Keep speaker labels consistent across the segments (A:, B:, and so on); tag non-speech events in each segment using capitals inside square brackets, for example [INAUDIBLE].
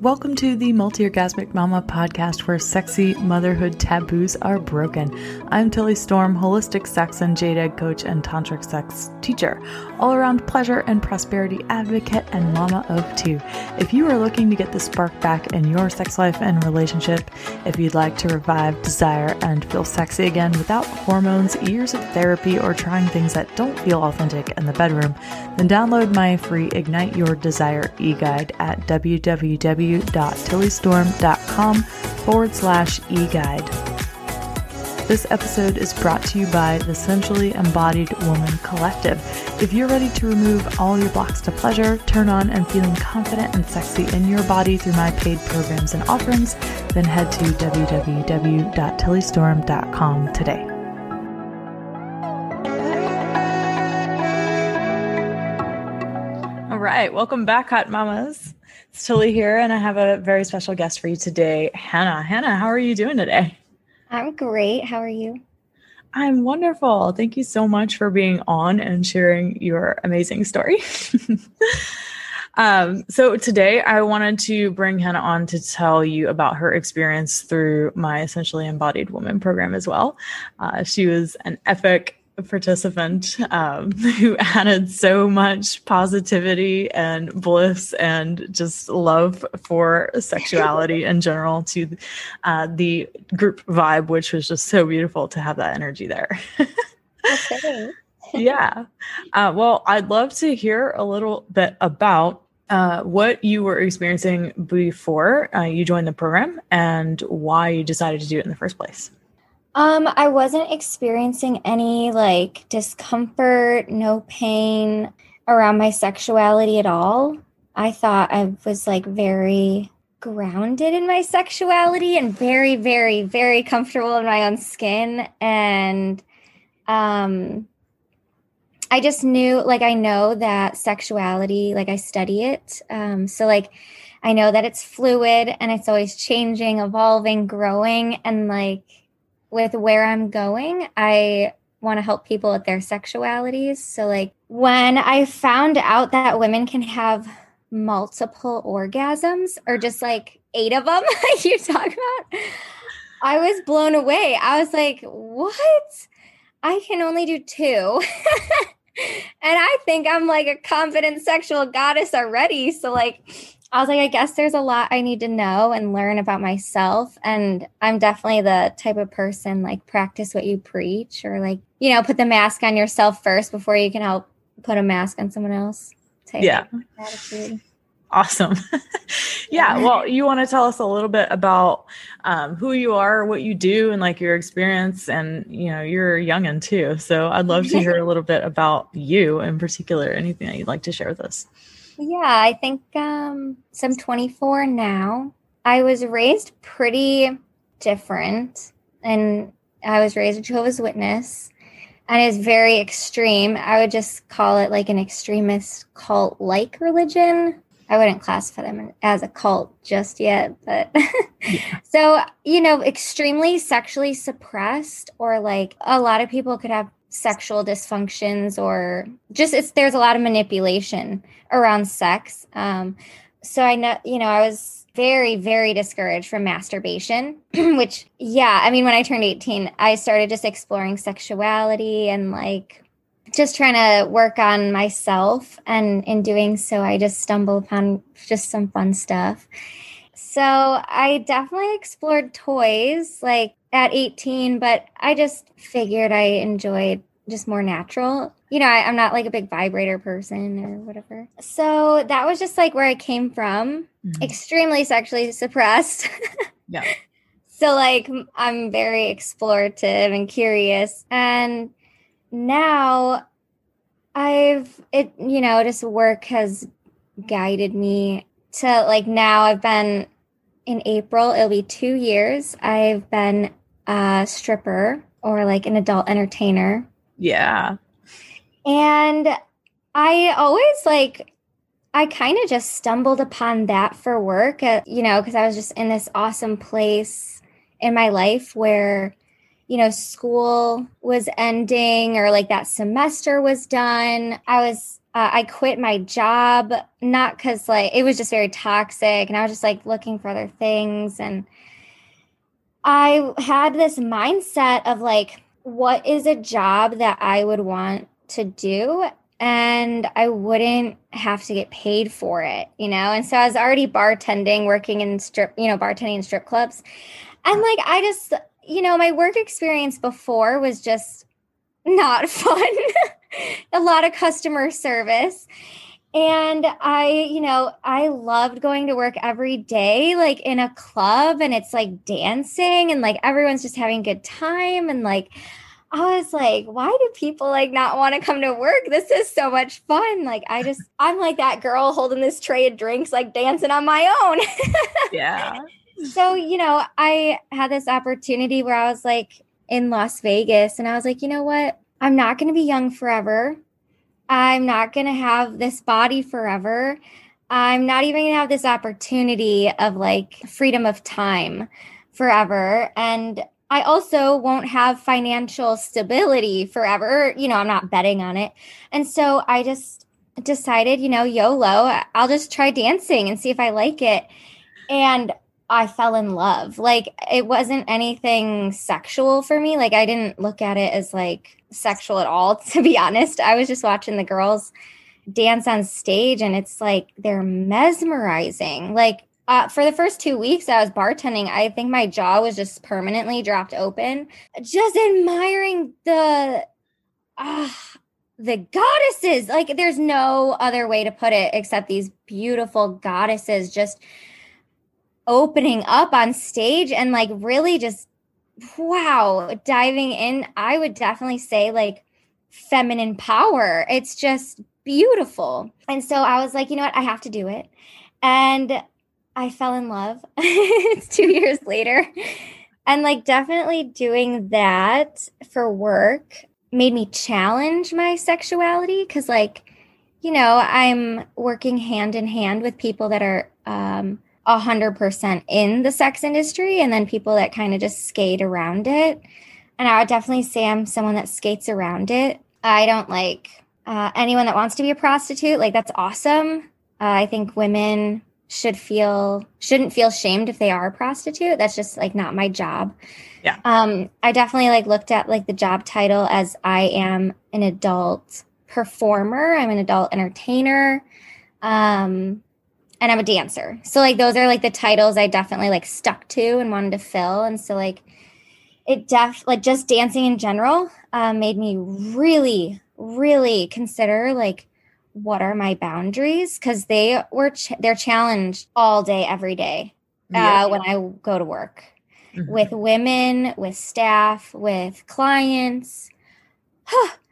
A: Welcome to the Multi Orgasmic Mama podcast where sexy motherhood taboos are broken. I'm Tilly Storm, holistic sex and jade egg coach and tantric sex teacher, all around pleasure and prosperity advocate, and mama of two. If you are looking to get the spark back in your sex life and relationship, if you'd like to revive desire and feel sexy again without hormones, years of therapy, or trying things that don't feel authentic in the bedroom, then download my free Ignite Your Desire e guide at www www.tillystorm.com forward slash e-guide. This episode is brought to you by the Sensually Embodied Woman Collective. If you're ready to remove all your blocks to pleasure, turn on and feeling confident and sexy in your body through my paid programs and offerings, then head to www.tillystorm.com today. All right, welcome back, Hot Mamas. It's Tilly here, and I have a very special guest for you today, Hanna. Hanna, how are you doing today?
B: I'm great. How are you?
A: I'm wonderful. Thank you so much for being on and sharing your amazing story. [LAUGHS] um, so, today I wanted to bring Hanna on to tell you about her experience through my Sensually Embodied Woman program as well. Uh, she was an epic participant um, [LAUGHS] who added so much positivity and bliss and just love for sexuality [LAUGHS] in general to uh, the group vibe, which was just so beautiful to have that energy there. okay. [LAUGHS] yeah. Uh, well, I'd love to hear a little bit about uh, what you were experiencing before uh, you joined the program and why you decided to do it in the first place.
B: Um, I wasn't experiencing any like discomfort, no pain around my sexuality at all. I thought I was like very grounded in my sexuality and very, very, very comfortable in my own skin. And um, I just knew, like, I know that sexuality, like, I study it. Um, so, like, I know that it's fluid and it's always changing, evolving, growing. And, like, with where I'm going, I want to help people with their sexualities. So, like, when I found out that women can have multiple orgasms or just like eight of them, [LAUGHS] you talk about, I was blown away. I was like, what? I can only do two. [LAUGHS] and I think I'm like a confident sexual goddess already. So, like, I was like, I guess there's a lot I need to know and learn about myself. And I'm definitely the type of person like practice what you preach or like, you know, put the mask on yourself first before you can help put a mask on someone else.
A: yeah. Attitude. Awesome. [LAUGHS] yeah. Well, you want to tell us a little bit about um, who you are, what you do, and like your experience. And, you know, you're young and too. So I'd love to [LAUGHS] hear a little bit about you in particular, anything that you'd like to share with us.
B: Yeah, I think um, so I'm 24 now. I was raised pretty different, and I was raised a Jehovah's Witness, and it's very extreme. I would just call it like an extremist cult like religion. I wouldn't classify them as a cult just yet, but yeah. [LAUGHS] so, you know, extremely sexually suppressed, or like a lot of people could have sexual dysfunctions or just it's there's a lot of manipulation around sex. Um so i know you know i was very very discouraged from masturbation [CLEARS THROAT] which yeah i mean when i turned 18 i started just exploring sexuality and like just trying to work on myself and in doing so. I just stumbled upon just some fun stuff. So i definitely explored toys like at 18, but I just figured I enjoyed just more natural. You know, I, am not like a big vibrator person or whatever. So that was just like where I came from, mm-hmm. extremely sexually suppressed. [LAUGHS] yeah. So, like, I'm very explorative and curious. And now I've, it, you know, just work has guided me to like now I've been in April, it'll be two years. I've been a stripper or like an adult entertainer.
A: Yeah.
B: And I always like, I kind of just stumbled upon that for work, uh, you know, because I was just in this awesome place in my life where, you know, school was ending or like that semester was done. I was uh, I quit my job, not because like it was just very toxic and I was just like looking for other things. And I had this mindset of like, what is a job that I would want to do? And I wouldn't have to get paid for it, you know? And so I was already bartending, working in strip, you know, bartending in strip clubs. And like, I just, you know, my work experience before was just not [LAUGHS] fun. [LAUGHS] a lot of customer service. And I, you know, I loved going to work every day, like in a club, and it's like dancing and like everyone's just having a good time. And like, I was like, why do people like not want to come to work? This is so much fun. Like, I just, I'm like that girl holding this tray of drinks, like dancing on my own. [LAUGHS]
A: yeah.
B: So, you know, I had this opportunity where I was like in Las Vegas and I was like, you know what? I'm not going to be young forever. I'm not going to have this body forever. I'm not even going to have this opportunity of like freedom of time forever. And I also won't have financial stability forever. You know, I'm not betting on it. And so I just decided, you know, YOLO, I'll just try dancing and see if I like it. And I fell in love. Like it wasn't anything sexual for me. Like I didn't look at it as like sexual at all, [LAUGHS] to be honest. I was just watching the girls dance on stage and it's like they're mesmerizing. Like uh, for the first two weeks I was bartending, I think my jaw was just permanently dropped open, just admiring the uh, the goddesses. Like there's no other way to put it except these beautiful goddesses just opening up on stage and like really just wow diving in. I would definitely say like feminine power. It's just beautiful. And so i was like you know what? I have to do it. And i fell in love it's [LAUGHS] two years later. And like definitely doing that for work made me challenge my sexuality because like you know i'm working hand in hand with people that are um a hundred percent in the sex industry and then people that kind of just skate around it. And I would definitely say I'm someone that skates around it. I don't like uh, anyone that wants to be a prostitute. Like that's awesome. Uh, I think women should feel shouldn't feel shamed if they are a prostitute. That's just like not my job.
A: Yeah.
B: Um, I definitely like looked at like the job title as I am an adult performer. I'm an adult entertainer. Um, and I'm a dancer. So like those are like the titles I definitely like stuck to and wanted to fill. And so like it def like just dancing in general um, made me really really consider like what are my boundaries because they were ch- they're challenged all day every day uh, yeah. when I go to work mm-hmm. with women, with staff, with clients. [SIGHS]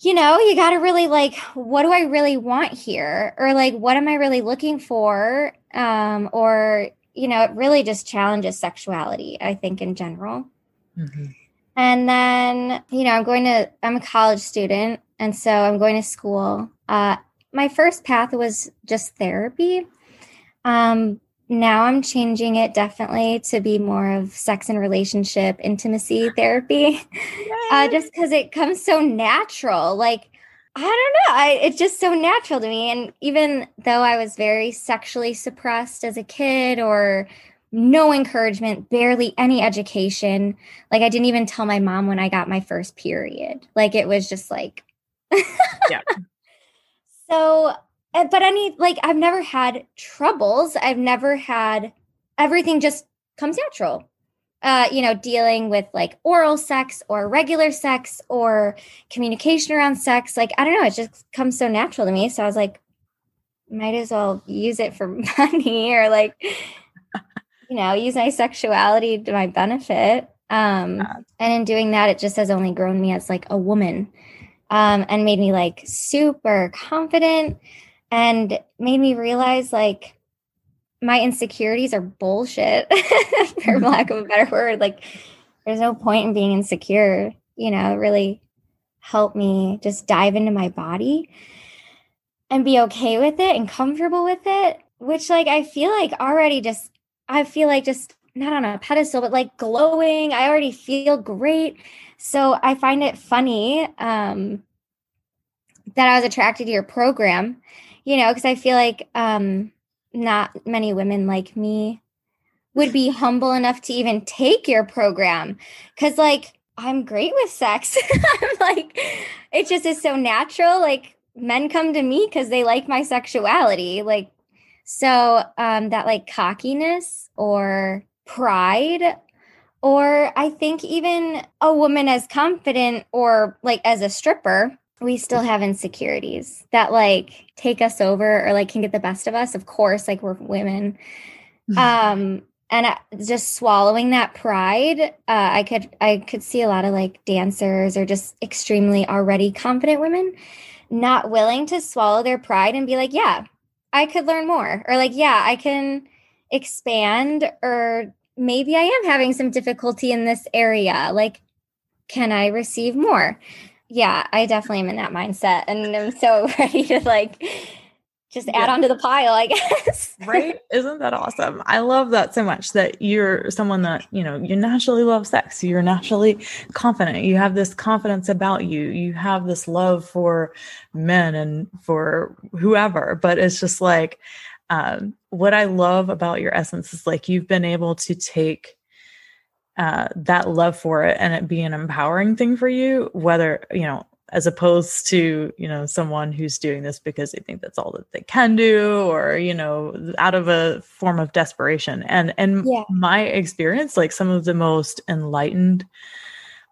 B: you know, you got to really like, what do I really want here? Or like, what am I really looking for? Um, or, you know, it really just challenges sexuality, I think, in general. Mm-hmm. And then, you know, I'm going to, I'm a college student. And so I'm going to school. Uh, my first path was just therapy. Um, now I'm changing it definitely to be more of sex and relationship intimacy therapy, uh, just because it comes so natural. Like, I don't know, I, it's just so natural to me. And even though I was very sexually suppressed as a kid or no encouragement, barely any education, like I didn't even tell my mom when I got my first period. Like, it was just like, yeah. [LAUGHS] So but any like I've never had troubles. I've never had everything just comes natural. Uh, you know, dealing with like oral sex or regular sex or communication around sex. Like, I don't know, it just comes so natural to me. So I was like, might as well use it for [LAUGHS] money or like, you know, use my sexuality to my benefit. Um, and in doing that, it just has only grown me as like a woman um, and made me like super confident and made me realize like my insecurities are bullshit [LAUGHS] for [LAUGHS] lack of a better word. Like there's no point in being insecure you know really helped me just dive into my body and be okay with it and comfortable with it which like i feel like already just i feel like just not on a pedestal but like glowing. I already feel great. So i find it funny um that I was attracted to your program, you know, because I feel like um, not many women like me would be humble enough to even take your program. Cause like I'm great with sex. [LAUGHS] I'm like, it just is so natural. Like men come to me because they like my sexuality. Like, so um, that like cockiness or pride, or I think even a woman as confident or like as a stripper, we still have insecurities that like take us over or like can get the best of us. Of course, like we're women. Mm-hmm. Um, and just swallowing that pride uh, i could i could see a lot of like dancers or just extremely already confident women not willing to swallow their pride and be like yeah i could learn more or like yeah i can expand or maybe i am having some difficulty in this area like can i receive more yeah i definitely am in that mindset and i'm so [LAUGHS] ready to like just add yeah. on to the pile, I [LAUGHS] guess.
A: right? Isn't that awesome? I love that so much that you're someone that, you know, you naturally love sex. You're naturally confident. You have this confidence about you. You have this love for men and for whoever. But it's just like, um, what I love about your essence is like you've been able to take uh, that love for it and it be an empowering thing for you, whether, you know, as opposed to you know someone who's doing this because they think that's all that they can do or you know out of a form of desperation and and yeah. my experience like some of the most enlightened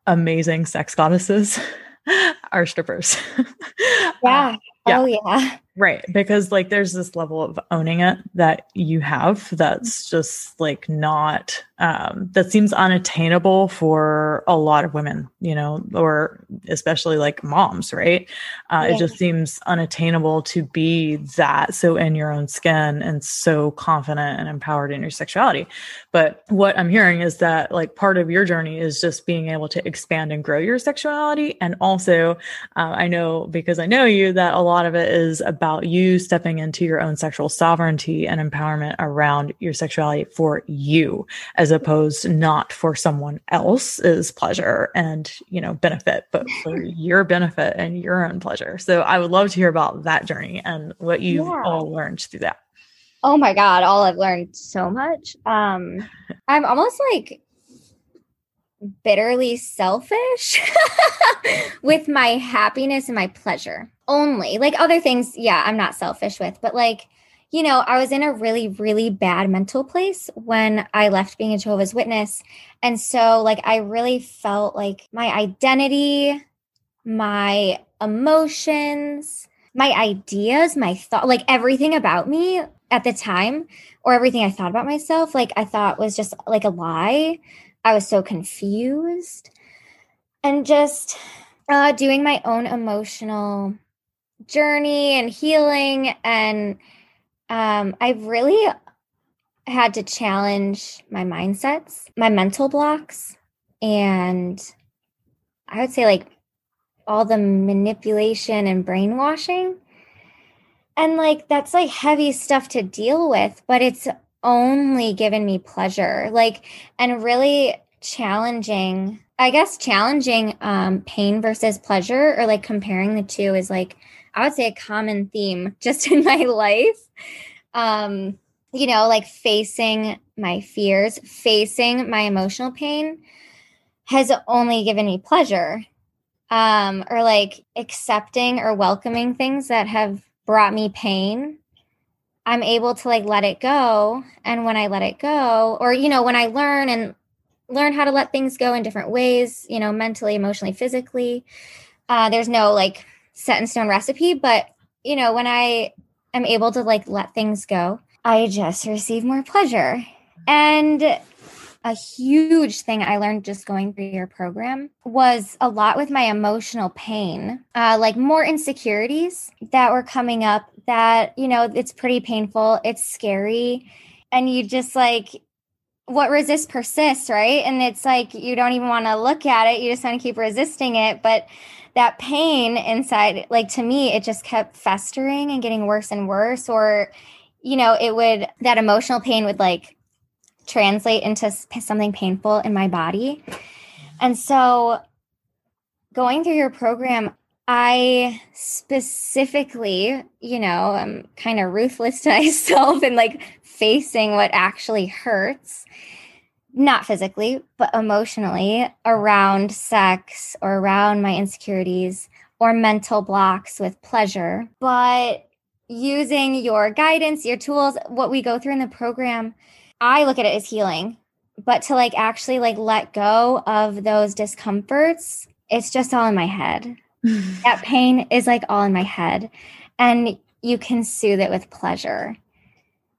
A: amazing sex goddesses [LAUGHS] are strippers [LAUGHS]
B: yeah yeah. Oh yeah.
A: Right. Because like there's this level of owning it that you have that's just like not um that seems unattainable for a lot of women, you know, or especially like moms, right? Uh yeah. it just seems unattainable to be that so in your own skin and so confident and empowered in your sexuality. But what I'm hearing is that like part of your journey is just being able to expand and grow your sexuality and also uh, I know because I know you that a lot of it is about you stepping into your own sexual sovereignty and empowerment around your sexuality for you, as opposed not for someone else's pleasure and, you know, benefit, but for [LAUGHS] your benefit and your own pleasure. So I would love to hear about that journey and what you've yeah. all learned through that.
B: Oh my God, all I've learned so much. Um, I'm almost like bitterly selfish [LAUGHS] with my happiness and my pleasure only. Like other things, yeah, I'm not selfish with, but like, you know, I was in a really, really bad mental place when I left being a Jehovah's Witness. And so, like, I really felt like my identity, my emotions, my ideas, my thought, like everything about me at the time, or everything I thought about myself, like I thought was just like a lie. I was so confused and just uh, doing my own emotional journey and healing. And um, I've really had to challenge my mindsets, my mental blocks, and I would say like all the manipulation and brainwashing. And like that's like heavy stuff to deal with, but it's only given me pleasure. Like, and really challenging, I guess, challenging um, pain versus pleasure or like comparing the two is like, I would say a common theme [LAUGHS] just in my life. Um, you know, like facing my fears, facing my emotional pain has only given me pleasure. Um, or like accepting or welcoming things that have brought me pain I'm able to like let it go. And when I let it go, or, you know, when I learn and learn how to let things go in different ways, you know, mentally, emotionally, physically, uh, there's no like set in stone recipe. But, you know, when I am able to like let things go, I just receive more pleasure. And a huge thing I learned just going through your program was a lot with my emotional pain, uh, like more insecurities that were coming up that, you know, it's pretty painful, it's scary, and you just like, what resists persists, right? And it's like you don't even want to look at it, you just want to keep resisting it. But that pain inside, like to me, it just kept festering and getting worse and worse. Or, you know, it would, that emotional pain would like translate into something painful in my body. And so going through your program, I specifically, you know, I'm kind of ruthless [LAUGHS] to myself and like facing what actually hurts, not physically, but emotionally around sex or around my insecurities or mental blocks with pleasure. But using your guidance, your tools, what we go through in the program, I look at it as healing. But to like actually like let go of those discomforts, it's just all in my head [LAUGHS] that pain is like all in my head and you can soothe it with pleasure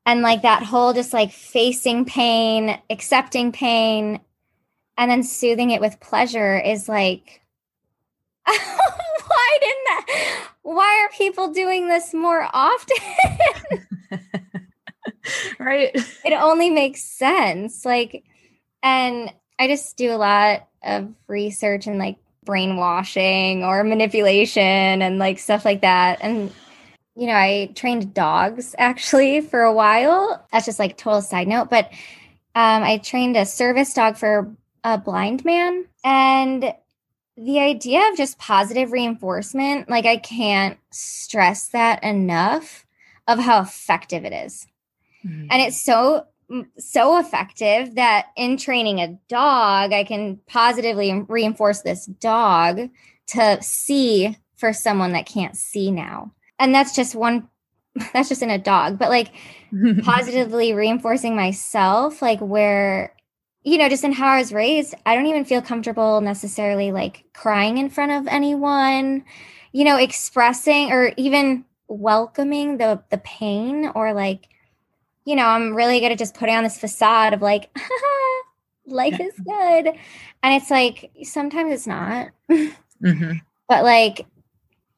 B: and like that whole just like facing pain accepting pain and then soothing it with pleasure is like [LAUGHS] why didn't that why are people doing this more often [LAUGHS]
A: right
B: it only makes sense like and i just do a lot of research and like brainwashing or manipulation and like stuff like that. And you know, I trained dogs [LAUGHS] actually for a while. That's just like total side note, but um, I trained a service dog for a blind man, and the idea of just positive reinforcement, like I can't stress that enough of how effective it is. Mm-hmm. And it's so so effective that in training a dog, I can positively reinforce this dog to see for someone that can't see now. And that's just one, [LAUGHS] that's just in a dog, but like [LAUGHS] positively reinforcing myself, like where, you know, just in how I was raised, I don't even feel comfortable necessarily like crying in front of anyone, you know, expressing or even welcoming the the pain or like you know, I'm really good at just putting on this facade of like, [LAUGHS] life is good. And it's like, sometimes it's not. Mm-hmm. But like,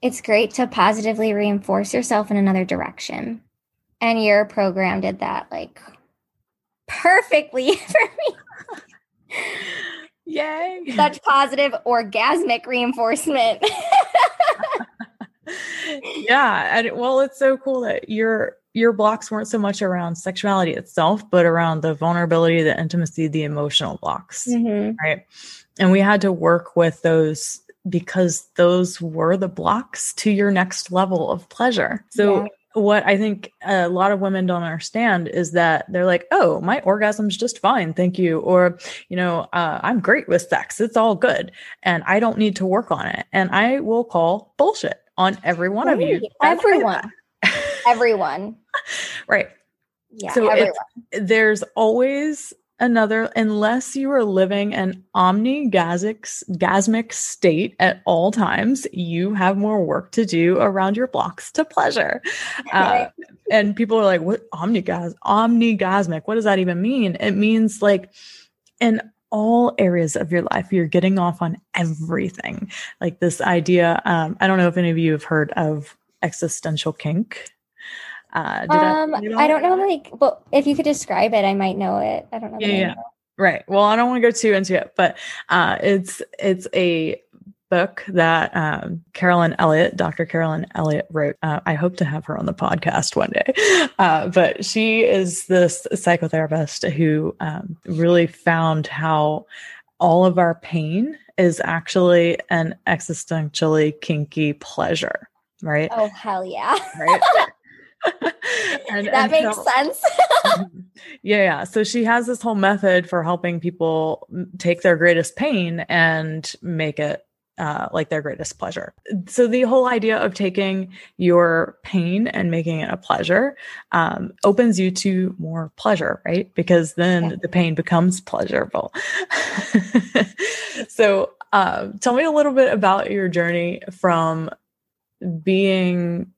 B: it's great to positively reinforce yourself in another direction. And your program did that like perfectly [LAUGHS] for me.
A: Yay.
B: Such positive orgasmic reinforcement. [LAUGHS]
A: yeah. And well, it's so cool that you're your blocks weren't so much around sexuality itself, but around the vulnerability, the intimacy, the emotional blocks. Mm-hmm. Right. And we had to work with those because those were the blocks to your next level of pleasure. So, yeah. what I think a lot of women don't understand is that they're like, oh, my orgasm's just fine. Thank you. Or, you know, uh, I'm great with sex. It's all good. And I don't need to work on it. And I will call bullshit on every one right. of you.
B: Everyone [LAUGHS] everyone.
A: right.
B: Yeah. So everyone.
A: there's always another unless you are living an omnigasmic gasmic state at all times you have more work to do around your blocks to pleasure. [LAUGHS] Uh, and people are like what? Omnigas omnigasmic? What does that even mean? It means like in all areas of your life you're getting off on everything. Like this idea um, i don't know if any of you have heard of existential kink
B: uh, um, I, don't know, like, well, if you could describe it, I might know it. I don't know.
A: Yeah, yeah. Right. Well, I don't want to go too into it, but uh, it's it's a book that um, Carolyn Elliott, Dr. Carolyn Elliott wrote. Uh, I hope to have her on the podcast one day. Uh, but she is this psychotherapist who um, really found how all of our pain is actually an existentially kinky pleasure. Right.
B: Oh, hell yeah. Right. [LAUGHS] and, [LAUGHS] that and makes so, sense. [LAUGHS] [LAUGHS]
A: Yeah, yeah. So she has this whole method for helping people take their greatest pain and make it uh, like their greatest pleasure. So the whole idea of taking your pain and making it a pleasure um, opens you to more pleasure, right? Because then yeah. the pain becomes pleasurable. so uh, tell me a little bit about your journey from being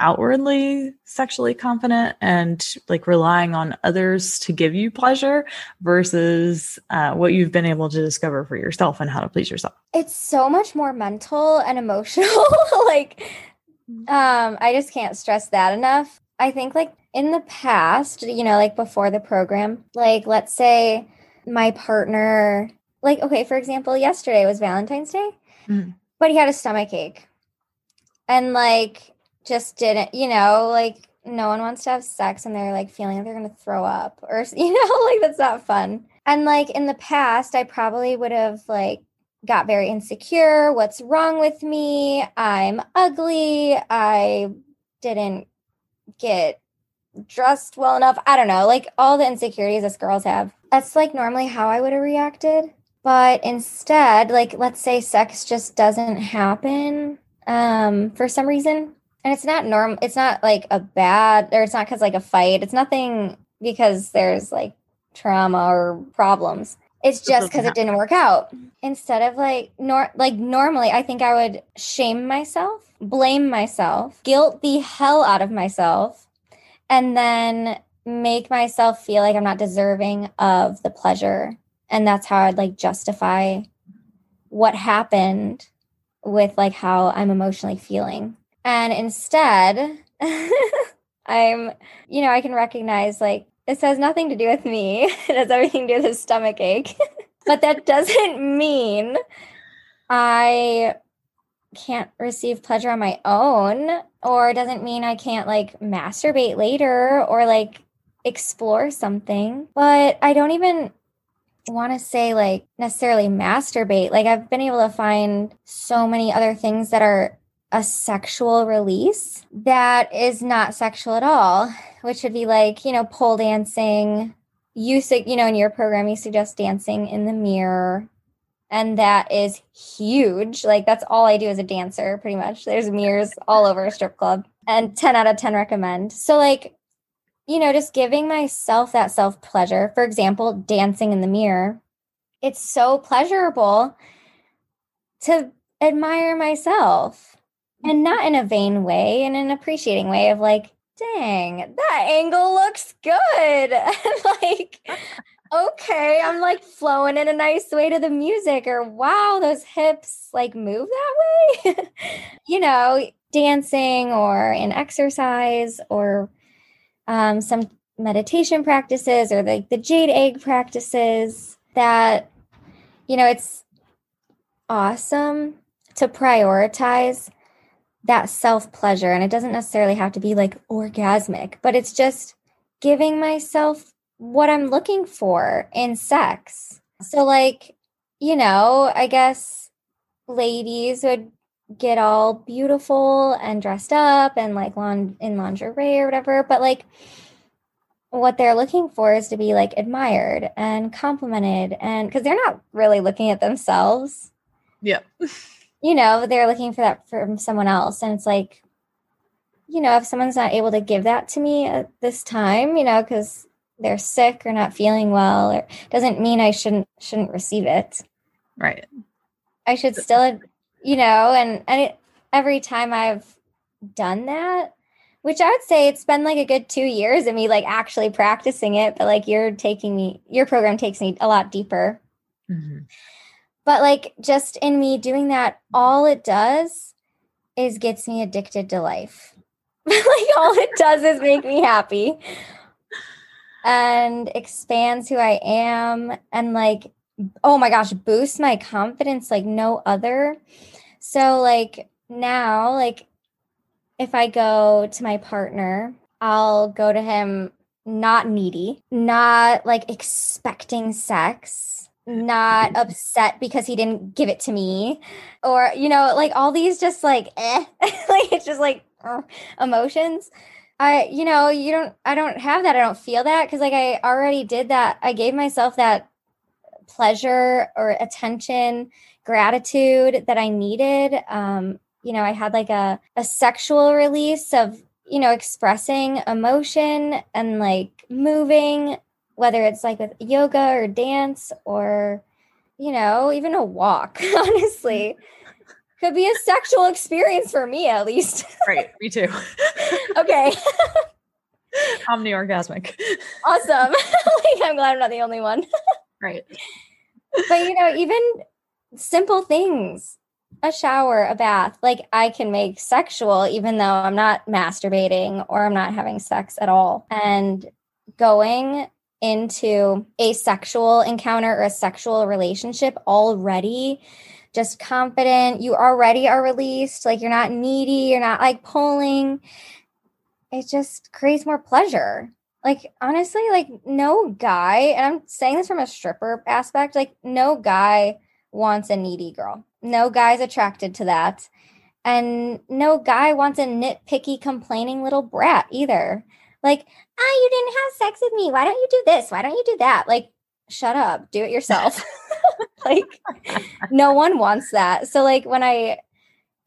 A: outwardly sexually confident and like relying on others to give you pleasure versus uh, what you've been able to discover for yourself and how to please yourself?
B: It's so much more mental and emotional [LAUGHS] like um i just can't stress that enough. I think like in the past you know like before the program like let's say my partner like okay for example yesterday was valentine's day. Mm-hmm. but he had a stomach ache and like just didn't, you know, like no one wants to have sex and they're like feeling like they're going to throw up [LAUGHS] or, you know, [LAUGHS] like that's not fun. And like in the past, I probably would have like got very insecure. What's wrong with me? I'm ugly. I didn't get dressed well enough. I don't know, like all the insecurities us girls have. That's like normally how I would have reacted. But instead, like let's say sex just doesn't happen um for some reason. And it's not normal it's not like a bad or it's not cuz like a fight. It's nothing because there's like trauma or problems. It's just because it didn't work out. Instead of like nor like normally, I think I would shame myself, blame myself, guilt the hell out of myself, and then make myself feel like I'm not deserving of the pleasure. And that's how I'd like justify what happened with like how I'm emotionally feeling. And instead, [LAUGHS] I'm, you know, I can recognize like this has nothing to do with me. [LAUGHS] It has everything to do with a stomach ache. [LAUGHS] but that doesn't mean I can't receive pleasure on my own or doesn't mean I can't like masturbate later or like explore something. But I don't even want to say like necessarily masturbate. Like I've been able to find so many other things that are a sexual release that is not sexual at all, which would be like, you know, pole dancing. You, say, you know, in your program, you suggest dancing in the mirror. And that is huge. Like, that's all I do as a dancer, pretty much. There's mirrors [LAUGHS] all over a strip club, and 10 out of 10 recommend. So, like, you know, just giving myself that self pleasure. For example, dancing in the mirror. It's so pleasurable to admire myself and not in a vain way, in an appreciating way of like, dang, that angle looks good. [LAUGHS] like, okay, I'm like flowing in a nice way to the music, or wow, those hips like move that way. [LAUGHS] you know, dancing or in exercise or um, some meditation practices or like the, the jade egg practices that, you know, it's awesome to prioritize that self pleasure. And it doesn't necessarily have to be like orgasmic, but it's just giving myself what I'm looking for in sex. So, like, you know, I guess ladies would get all beautiful and dressed up and like in lingerie or whatever, but like, what they're looking for is to be like admired and complimented and because they're not really looking at themselves.
A: Yeah. [LAUGHS]
B: you know, they're looking for that from someone else. And it's like, you know, if someone's not able to give that to me at this time, you know, because they're sick or not feeling well, or doesn't mean I shouldn't shouldn't receive it.
A: Right.
B: I should still, you know, and and it, every time I've done that, which I would say it's been like a good two years of me like actually practicing it, but like you're taking me, your program takes me a lot deeper. Mm-hmm. But like just in me doing that, all it does is gets me addicted to life. [LAUGHS] like all it does is make me happy and expands who I am and like oh my gosh, boosts my confidence like no other. So like now like if I go to my partner, I'll go to him not needy, not like expecting sex not upset because he didn't give it to me. Or you know like all these just like [LAUGHS] eh like it's just like uh, emotions. I you know you don't i don't have that. I don't feel that because like i already did that. I gave myself that pleasure or attention gratitude that i needed. Um you know i had like a, a sexual release of you know expressing emotion and like moving whether it's like with yoga or dance or you know even a walk [LAUGHS] honestly. Could be a sexual experience for me at least. [LAUGHS]
A: Right me too.
B: Okay. [LAUGHS]
A: Omni-orgasmic.
B: Awesome. Like i'm glad i'm not the only one.
A: Right.
B: But you know even simple things a shower a bath like i can make sexual even though i'm not masturbating or i'm not having sex at all. And going into a sexual encounter or a sexual relationship already just confident you already are released like you're not needy you're not like pulling it just creates more pleasure like honestly like no guy and i'm saying this from a stripper aspect like no guy wants a needy girl. No guy's attracted to that. And no guy wants a nitpicky, complaining little brat either. Like, ah, you didn't have sex with me. Why don't you do this? Why don't you do that? Like, shut up, do it yourself. [LAUGHS] like, no one wants that. So, like, when I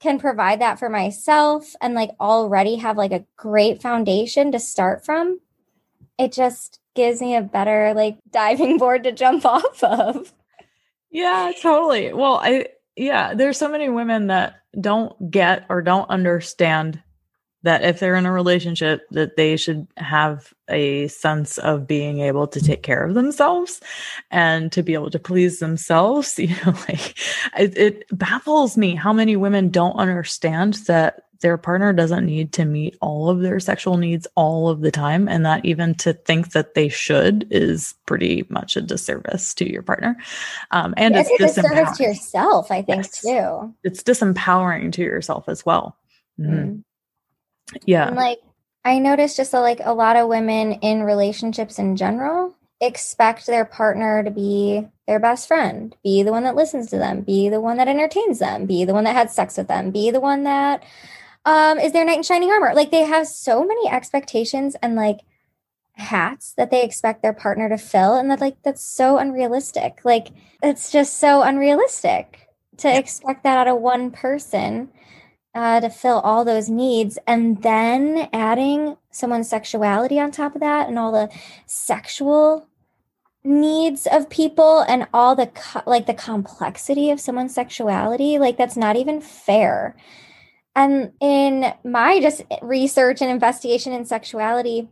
B: can provide that for myself and like already have like a great foundation to start from, it just gives me a better like [LAUGHS] diving board to jump off of.
A: Yeah, totally. Well, I yeah, there's so many women that don't get or don't understand that if they're in a relationship that they should have a sense of being able to take care of themselves and to be able to please themselves [LAUGHS] you know like it, it baffles me how many women don't understand that their partner doesn't need to meet all of their sexual needs all of the time and that even to think that they should is pretty much a disservice to your partner. Um, and
B: it's, it's a disservice to yourself i think yes. too.
A: It's disempowering to yourself as well. Mm-hmm. Yeah
B: and like i noticed just that like a lot of women in relationships in general expect their partner to be their best friend be the one that listens to them be the one that entertains them be the one that had sex with them be the one that um, is their knight in shining armor. Like they have so many expectations and like hats that they expect their partner to fill. And that like that's so unrealistic. Like it's just so unrealistic to expect that out of one person uh, to fill all those needs. And then adding someone's sexuality on top of that and all the sexual needs of people and all the co- like the complexity of someone's sexuality like that's not even fair and in my just research and investigation in sexuality,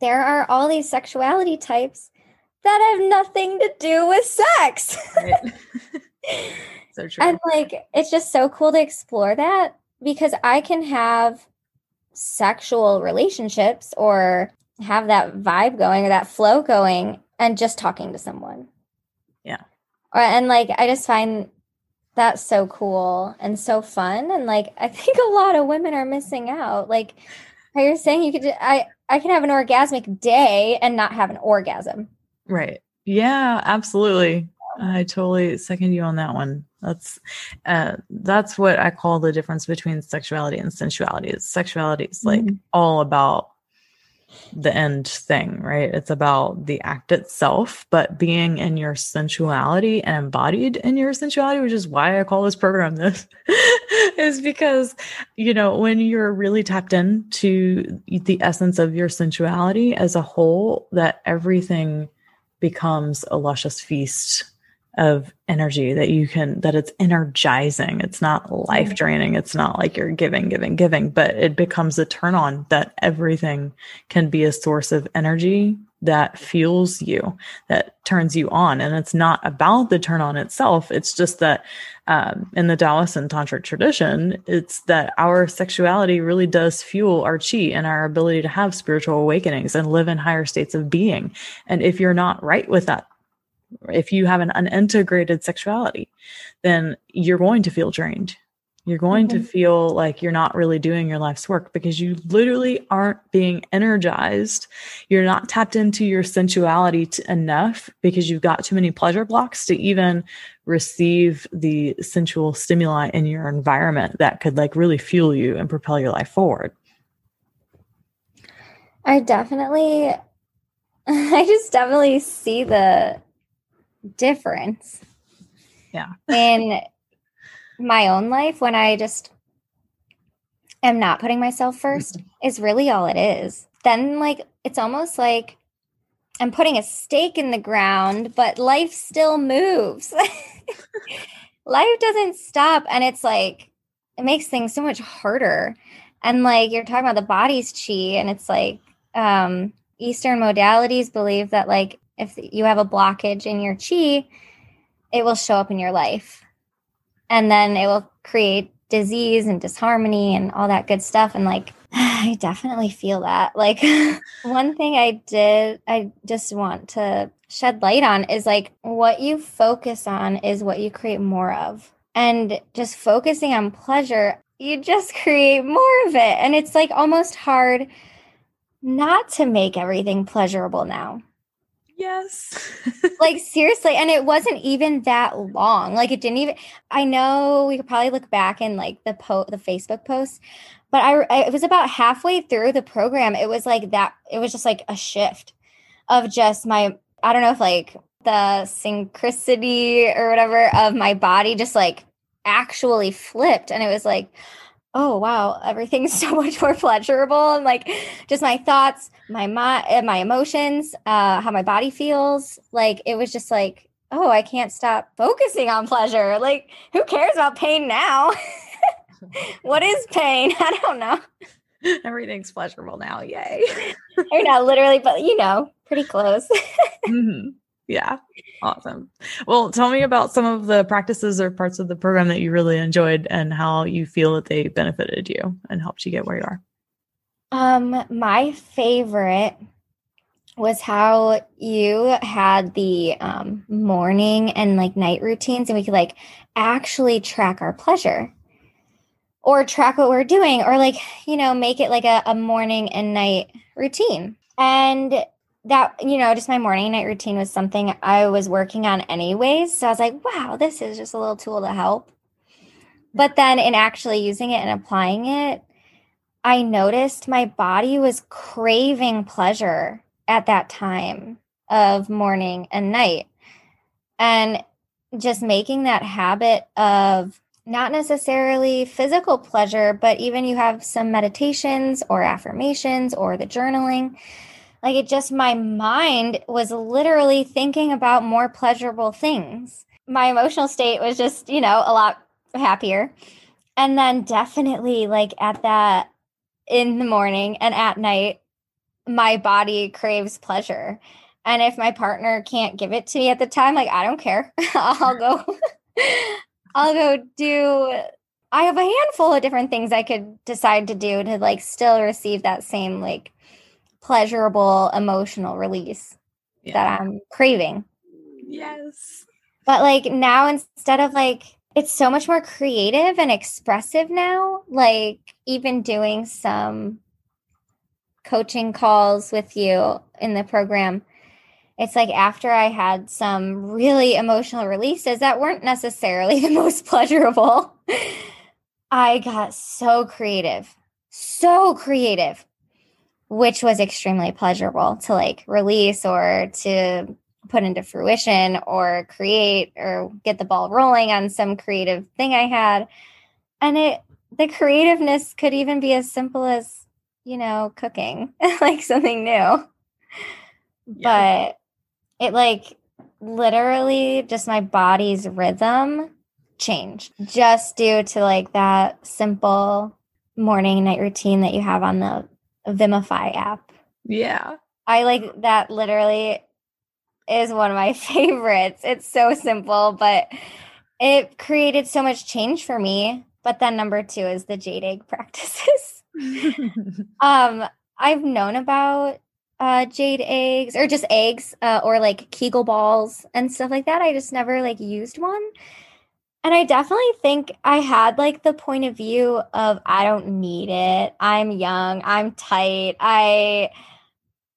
B: there are all these sexuality types that have nothing to do with sex. Right. [LAUGHS] [LAUGHS] so true. And like, it's just so cool to explore that because I can have sexual relationships or have that vibe going or that flow going and just talking to someone.
A: Yeah.
B: Or, and like, I just find that's so cool and so fun. And like i [LAUGHS] think a lot of women are missing out. Like how you're saying you could i i can have an orgasmic day and not have an orgasm.
A: Right. Yeah absolutely. I totally second you on that one that's uh that's what i call the difference between sexuality and sensuality sexuality is like mm-hmm. all about the end thing, right? It's about the act itself, but being in your sensuality and embodied in your sensuality, which is why I call this program this, [LAUGHS] is because, you know, when you're really tapped into the essence of your sensuality as a whole, that everything becomes a luscious feast of energy that you can that it's energizing. It's not life mm. draining. It's not like you're giving giving giving but it becomes a turn on that everything can be a source of energy that fuels you that turns you on. And it's not about the turn on itself. It's just that um, in the taoist and tantric tradition it's that our sexuality really does fuel our chi and our ability to have spiritual awakenings and live in higher states of being. And if you're not right with that if you have an unintegrated sexuality, then you're going to feel drained. You're going mm-hmm. to feel like you're not really doing your life's work because you literally aren't being energized. You're not tapped into your sensuality enough because you've got too many pleasure blocks to even receive the sensual stimuli in your environment that could like really fuel you and propel your life forward.
B: I definitely [LAUGHS] I just definitely see the difference.
A: Yeah.
B: in my own life when I just am not putting myself 1st mm-hmm. is really all it is. Then like it's almost like I'm putting a stake in the ground, but life still moves. [LAUGHS] life doesn't stop and it's like it makes things so much harder. And like you're talking about the body's chi and it's like um eastern modalities believe that like if you have a blockage in your chi, it will show up in your life. And then it will create disease and disharmony and all that good stuff. And like, [SIGHS] I definitely feel that. [LAUGHS] Like, one thing I did, I just want to shed light on is like what you focus on is what you create more of. And just focusing on pleasure, you just [LAUGHS] create more of it. And it's like almost hard not to make everything pleasurable now
A: Yes. [LAUGHS]
B: like seriously, and it wasn't even that long. Like it didn't even I know we could probably look back in like the po the Facebook post, but I, I it was about halfway through the program. It was like that it was just like a shift of just my I don't know if like the synchronicity or whatever of my body just like actually flipped and it was like oh wow everything's [LAUGHS] so much more pleasurable and like just my thoughts my mind my emotions uh how my body feels. Like it was just like oh i can't stop focusing on pleasure. Like who cares about pain now? [LAUGHS] What is pain? [LAUGHS] I don't know.
A: Everything's pleasurable now. Yay.
B: Or not literally but you know pretty close.
A: Mm-hmm. Yeah. Awesome. Well, tell me about some of the practices or parts of the program that you really enjoyed and how you feel that they benefited you and helped you get where you are.
B: Um, my favorite was how you had the um, morning and like night routines, and we could like actually track our pleasure or track what we're doing, or like, you know, make it like a, a morning and night routine. And that you know just my morning night routine was something i was working on anyways. So i was like wow this is just a little tool to help. But then in actually using it and applying it i noticed my body was craving pleasure at that time of morning and night. And just making that habit of not necessarily physical pleasure but even you have some meditations or affirmations or the journaling like it just, my mind was literally thinking about more pleasurable things. My emotional state was just, you know, a lot happier. And then definitely like at that in the morning and at night, my body craves pleasure. And if my partner can't give it to me at the time, like I don't care. [LAUGHS] I'll go [LAUGHS] I'll go do I have a handful of different things I could decide to do to like still receive that same like pleasurable emotional release yeah. that I'm craving.
A: Yes.
B: But like now, instead of like, it's so much more creative and expressive now. Like, even doing some coaching calls with you in the program, it's like after I had some really emotional releases that weren't necessarily [LAUGHS] the most pleasurable, I got so creative, so creative which was extremely pleasurable to like release or to put into fruition or create or get the ball rolling on some creative thing I had. And it the creativeness could even be as simple as, you know, cooking, [LAUGHS] like something new. Yeah. But it like literally just my body's rhythm changed just due to like that simple morning night routine that you have on the Vimify app.
A: Yeah.
B: I like that literally is one of my [LAUGHS] favorites. It's so simple, but it created so much change for me. But then number two is the jade egg [LAUGHS] practices. [LAUGHS] um, I've known about uh, jade eggs or just eggs uh, or like Kegel balls and stuff like that. I just never like used one. And I definitely think I had like the point of view of I don't need it. I'm young, I'm tight, I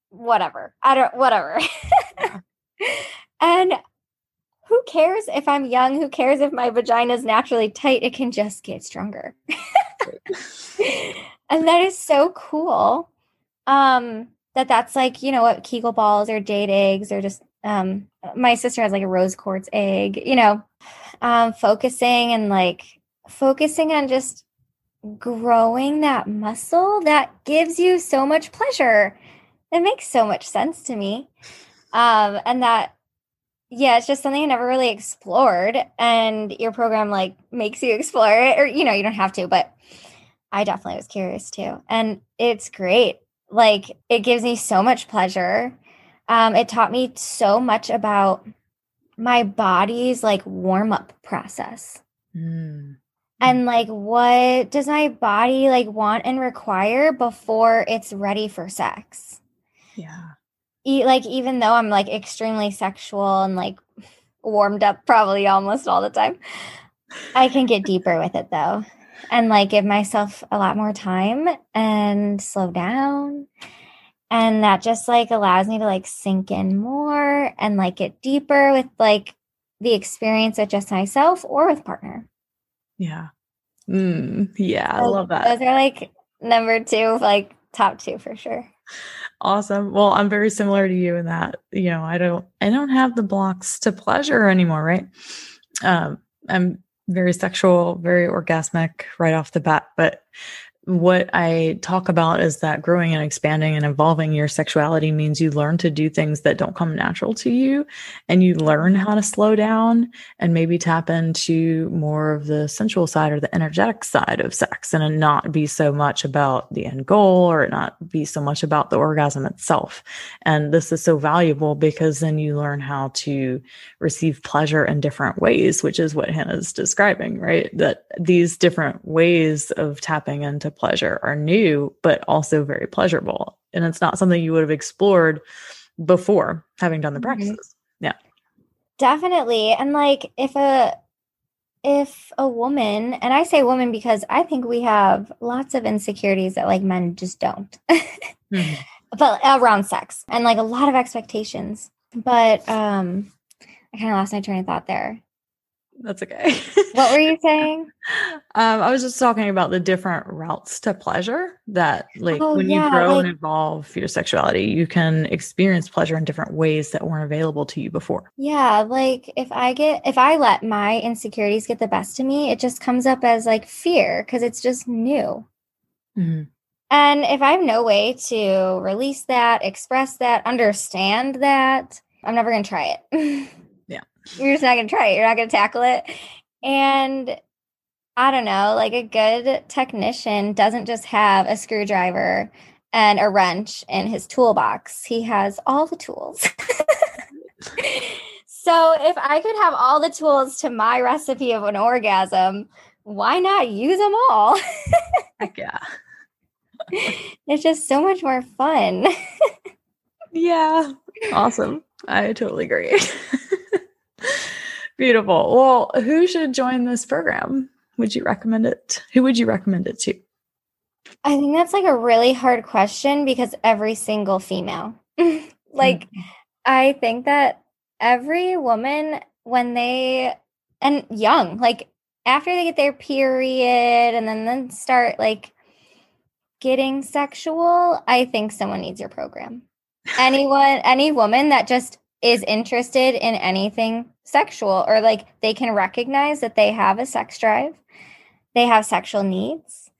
B: whatever. I don't whatever. [LAUGHS] and who cares if I'm young? Who cares if my vagina is naturally tight? It can just get stronger. [LAUGHS] and that is so cool. Um that that's like, you know what, Kegel balls or jade eggs or just um my sister has like a rose quartz egg, you know, um, focusing and like focusing on just growing that muscle that gives you so much pleasure. It makes so much sense to me. Um, and that, yeah, it's just something I never really explored. And your program like makes you explore it, or, you know, you don't have to, but I definitely was curious too. And it's great. Like, it gives me so much pleasure. Um, it taught me so much about my body's like warm up process. Mm. And like, what does my body like want and require before it's ready for sex?
A: Yeah.
B: E- like, even though I'm like extremely sexual and like warmed up probably almost all the time, I can get deeper with it though and like give myself a lot more time and slow down and that just like allows me to like sink in more and like get deeper with like the experience with just myself or with partner.
A: Yeah. Mm, yeah, I love that.
B: Those are like number two, like top two for sure.
A: Awesome. Well, I'm very similar to you in that, you know, I don't I don't have the blocks to pleasure anymore, right? Um, I'm very sexual, very orgasmic right off the bat, but what I talk about is that growing and expanding and evolving your sexuality means you learn to do things that don't come natural to you and you learn how to slow down and maybe tap into more of the sensual side or the energetic side of sex and not be so much about the end goal or not be so much about the orgasm itself. And this is so valuable because then you learn how to receive pleasure in different ways, which is what Hanna's describing, right? That these different ways of tapping into pleasure are new, but also very pleasurable. And it's not something you would have explored before having done the mm-hmm. practices. Mm-hmm. Yeah.
B: Definitely. And like if a if a woman, and I say woman because I think we have lots of insecurities that like men just don't. mm-hmm. [LAUGHS] But around sex and like a lot of expectations. But um I kind of lost my train of thought there.
A: That's okay. [LAUGHS]
B: what were you saying?
A: Um, I was just talking about the different routes to pleasure that, like, oh, when yeah, you grow like, and evolve your sexuality, you can experience pleasure in different ways that weren't available to you before.
B: Yeah. Like, if I get, if I let my insecurities get the best of me, it just comes up as like fear because it's just new. Mm-hmm. And if I have no way to release that, express that, understand that, I'm never going to try it. [LAUGHS] You're just not going to try it. You're not going to tackle it. And I don't know, like a good technician doesn't just have a screwdriver and a wrench in his toolbox, he has all the tools. [LAUGHS] so if I could have all the tools to my recipe of an orgasm, why not use them all? [LAUGHS]
A: Heck yeah. [LAUGHS]
B: it's just so much more fun.
A: yeah. Awesome. I totally agree. Beautiful. Well, who should join this program? Would you recommend it? Who would you recommend it to?
B: I think that's like a really hard question because every single female. [LAUGHS] like, mm-hmm. I think that every woman, when they, and young, like after they get their period and then then start like getting sexual, I think someone needs your program. [LAUGHS] Anyone, any woman that just is interested in anything sexual or like they can recognize that they have a sex drive, they have sexual needs,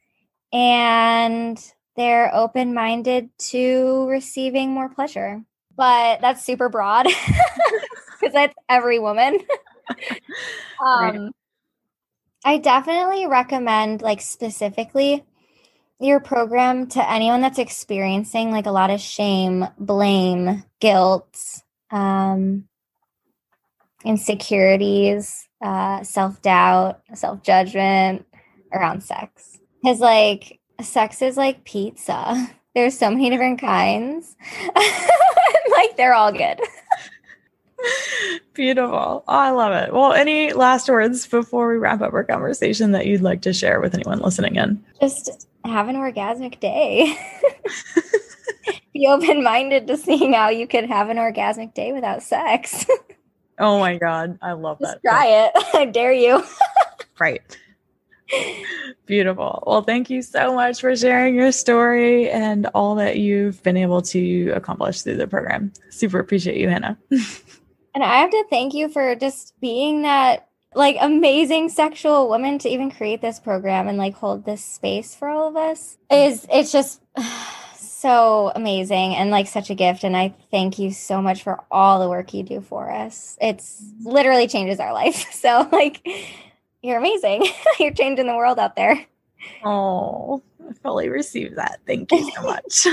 B: and they're open minded to receiving more pleasure. But that's super broad [LAUGHS] because that's every woman. [LAUGHS] um, right. I definitely recommend, like, specifically your program to anyone that's experiencing like a lot of shame, blame, guilt, um, insecurities, uh, self doubt, self judgment around sex. Because, like, sex is like pizza. [LAUGHS] There's so many different kinds. [LAUGHS] like, they're all good. [LAUGHS]
A: Beautiful. Oh, I love it. Well, any last words before we wrap up our conversation that you'd like to share with anyone listening in?
B: Just have an orgasmic day. Be [LAUGHS] open minded to seeing how you could have an orgasmic day without sex. [LAUGHS]
A: Oh my god, I love
B: Just that. Try it. [LAUGHS] I dare you.
A: right. Beautiful. Well, thank you so much for sharing your story and all that you've been able to accomplish through the program. Super appreciate you, Hanna.
B: and I have to thank you for just being that like amazing sexual woman to even create this program and like hold this space for all of us. Is it's just [SIGHS] so amazing and like such a gift. And I thank you so much for all the work you do for us. It's literally changes our life. [LAUGHS] So, like, you're amazing. [LAUGHS] you're changing the world out there.
A: Oh, I fully receive that. Thank you so [LAUGHS] much.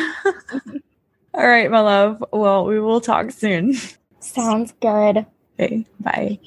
A: all right, my love. Well, we will talk soon.
B: Sounds good.
A: Okay, bye.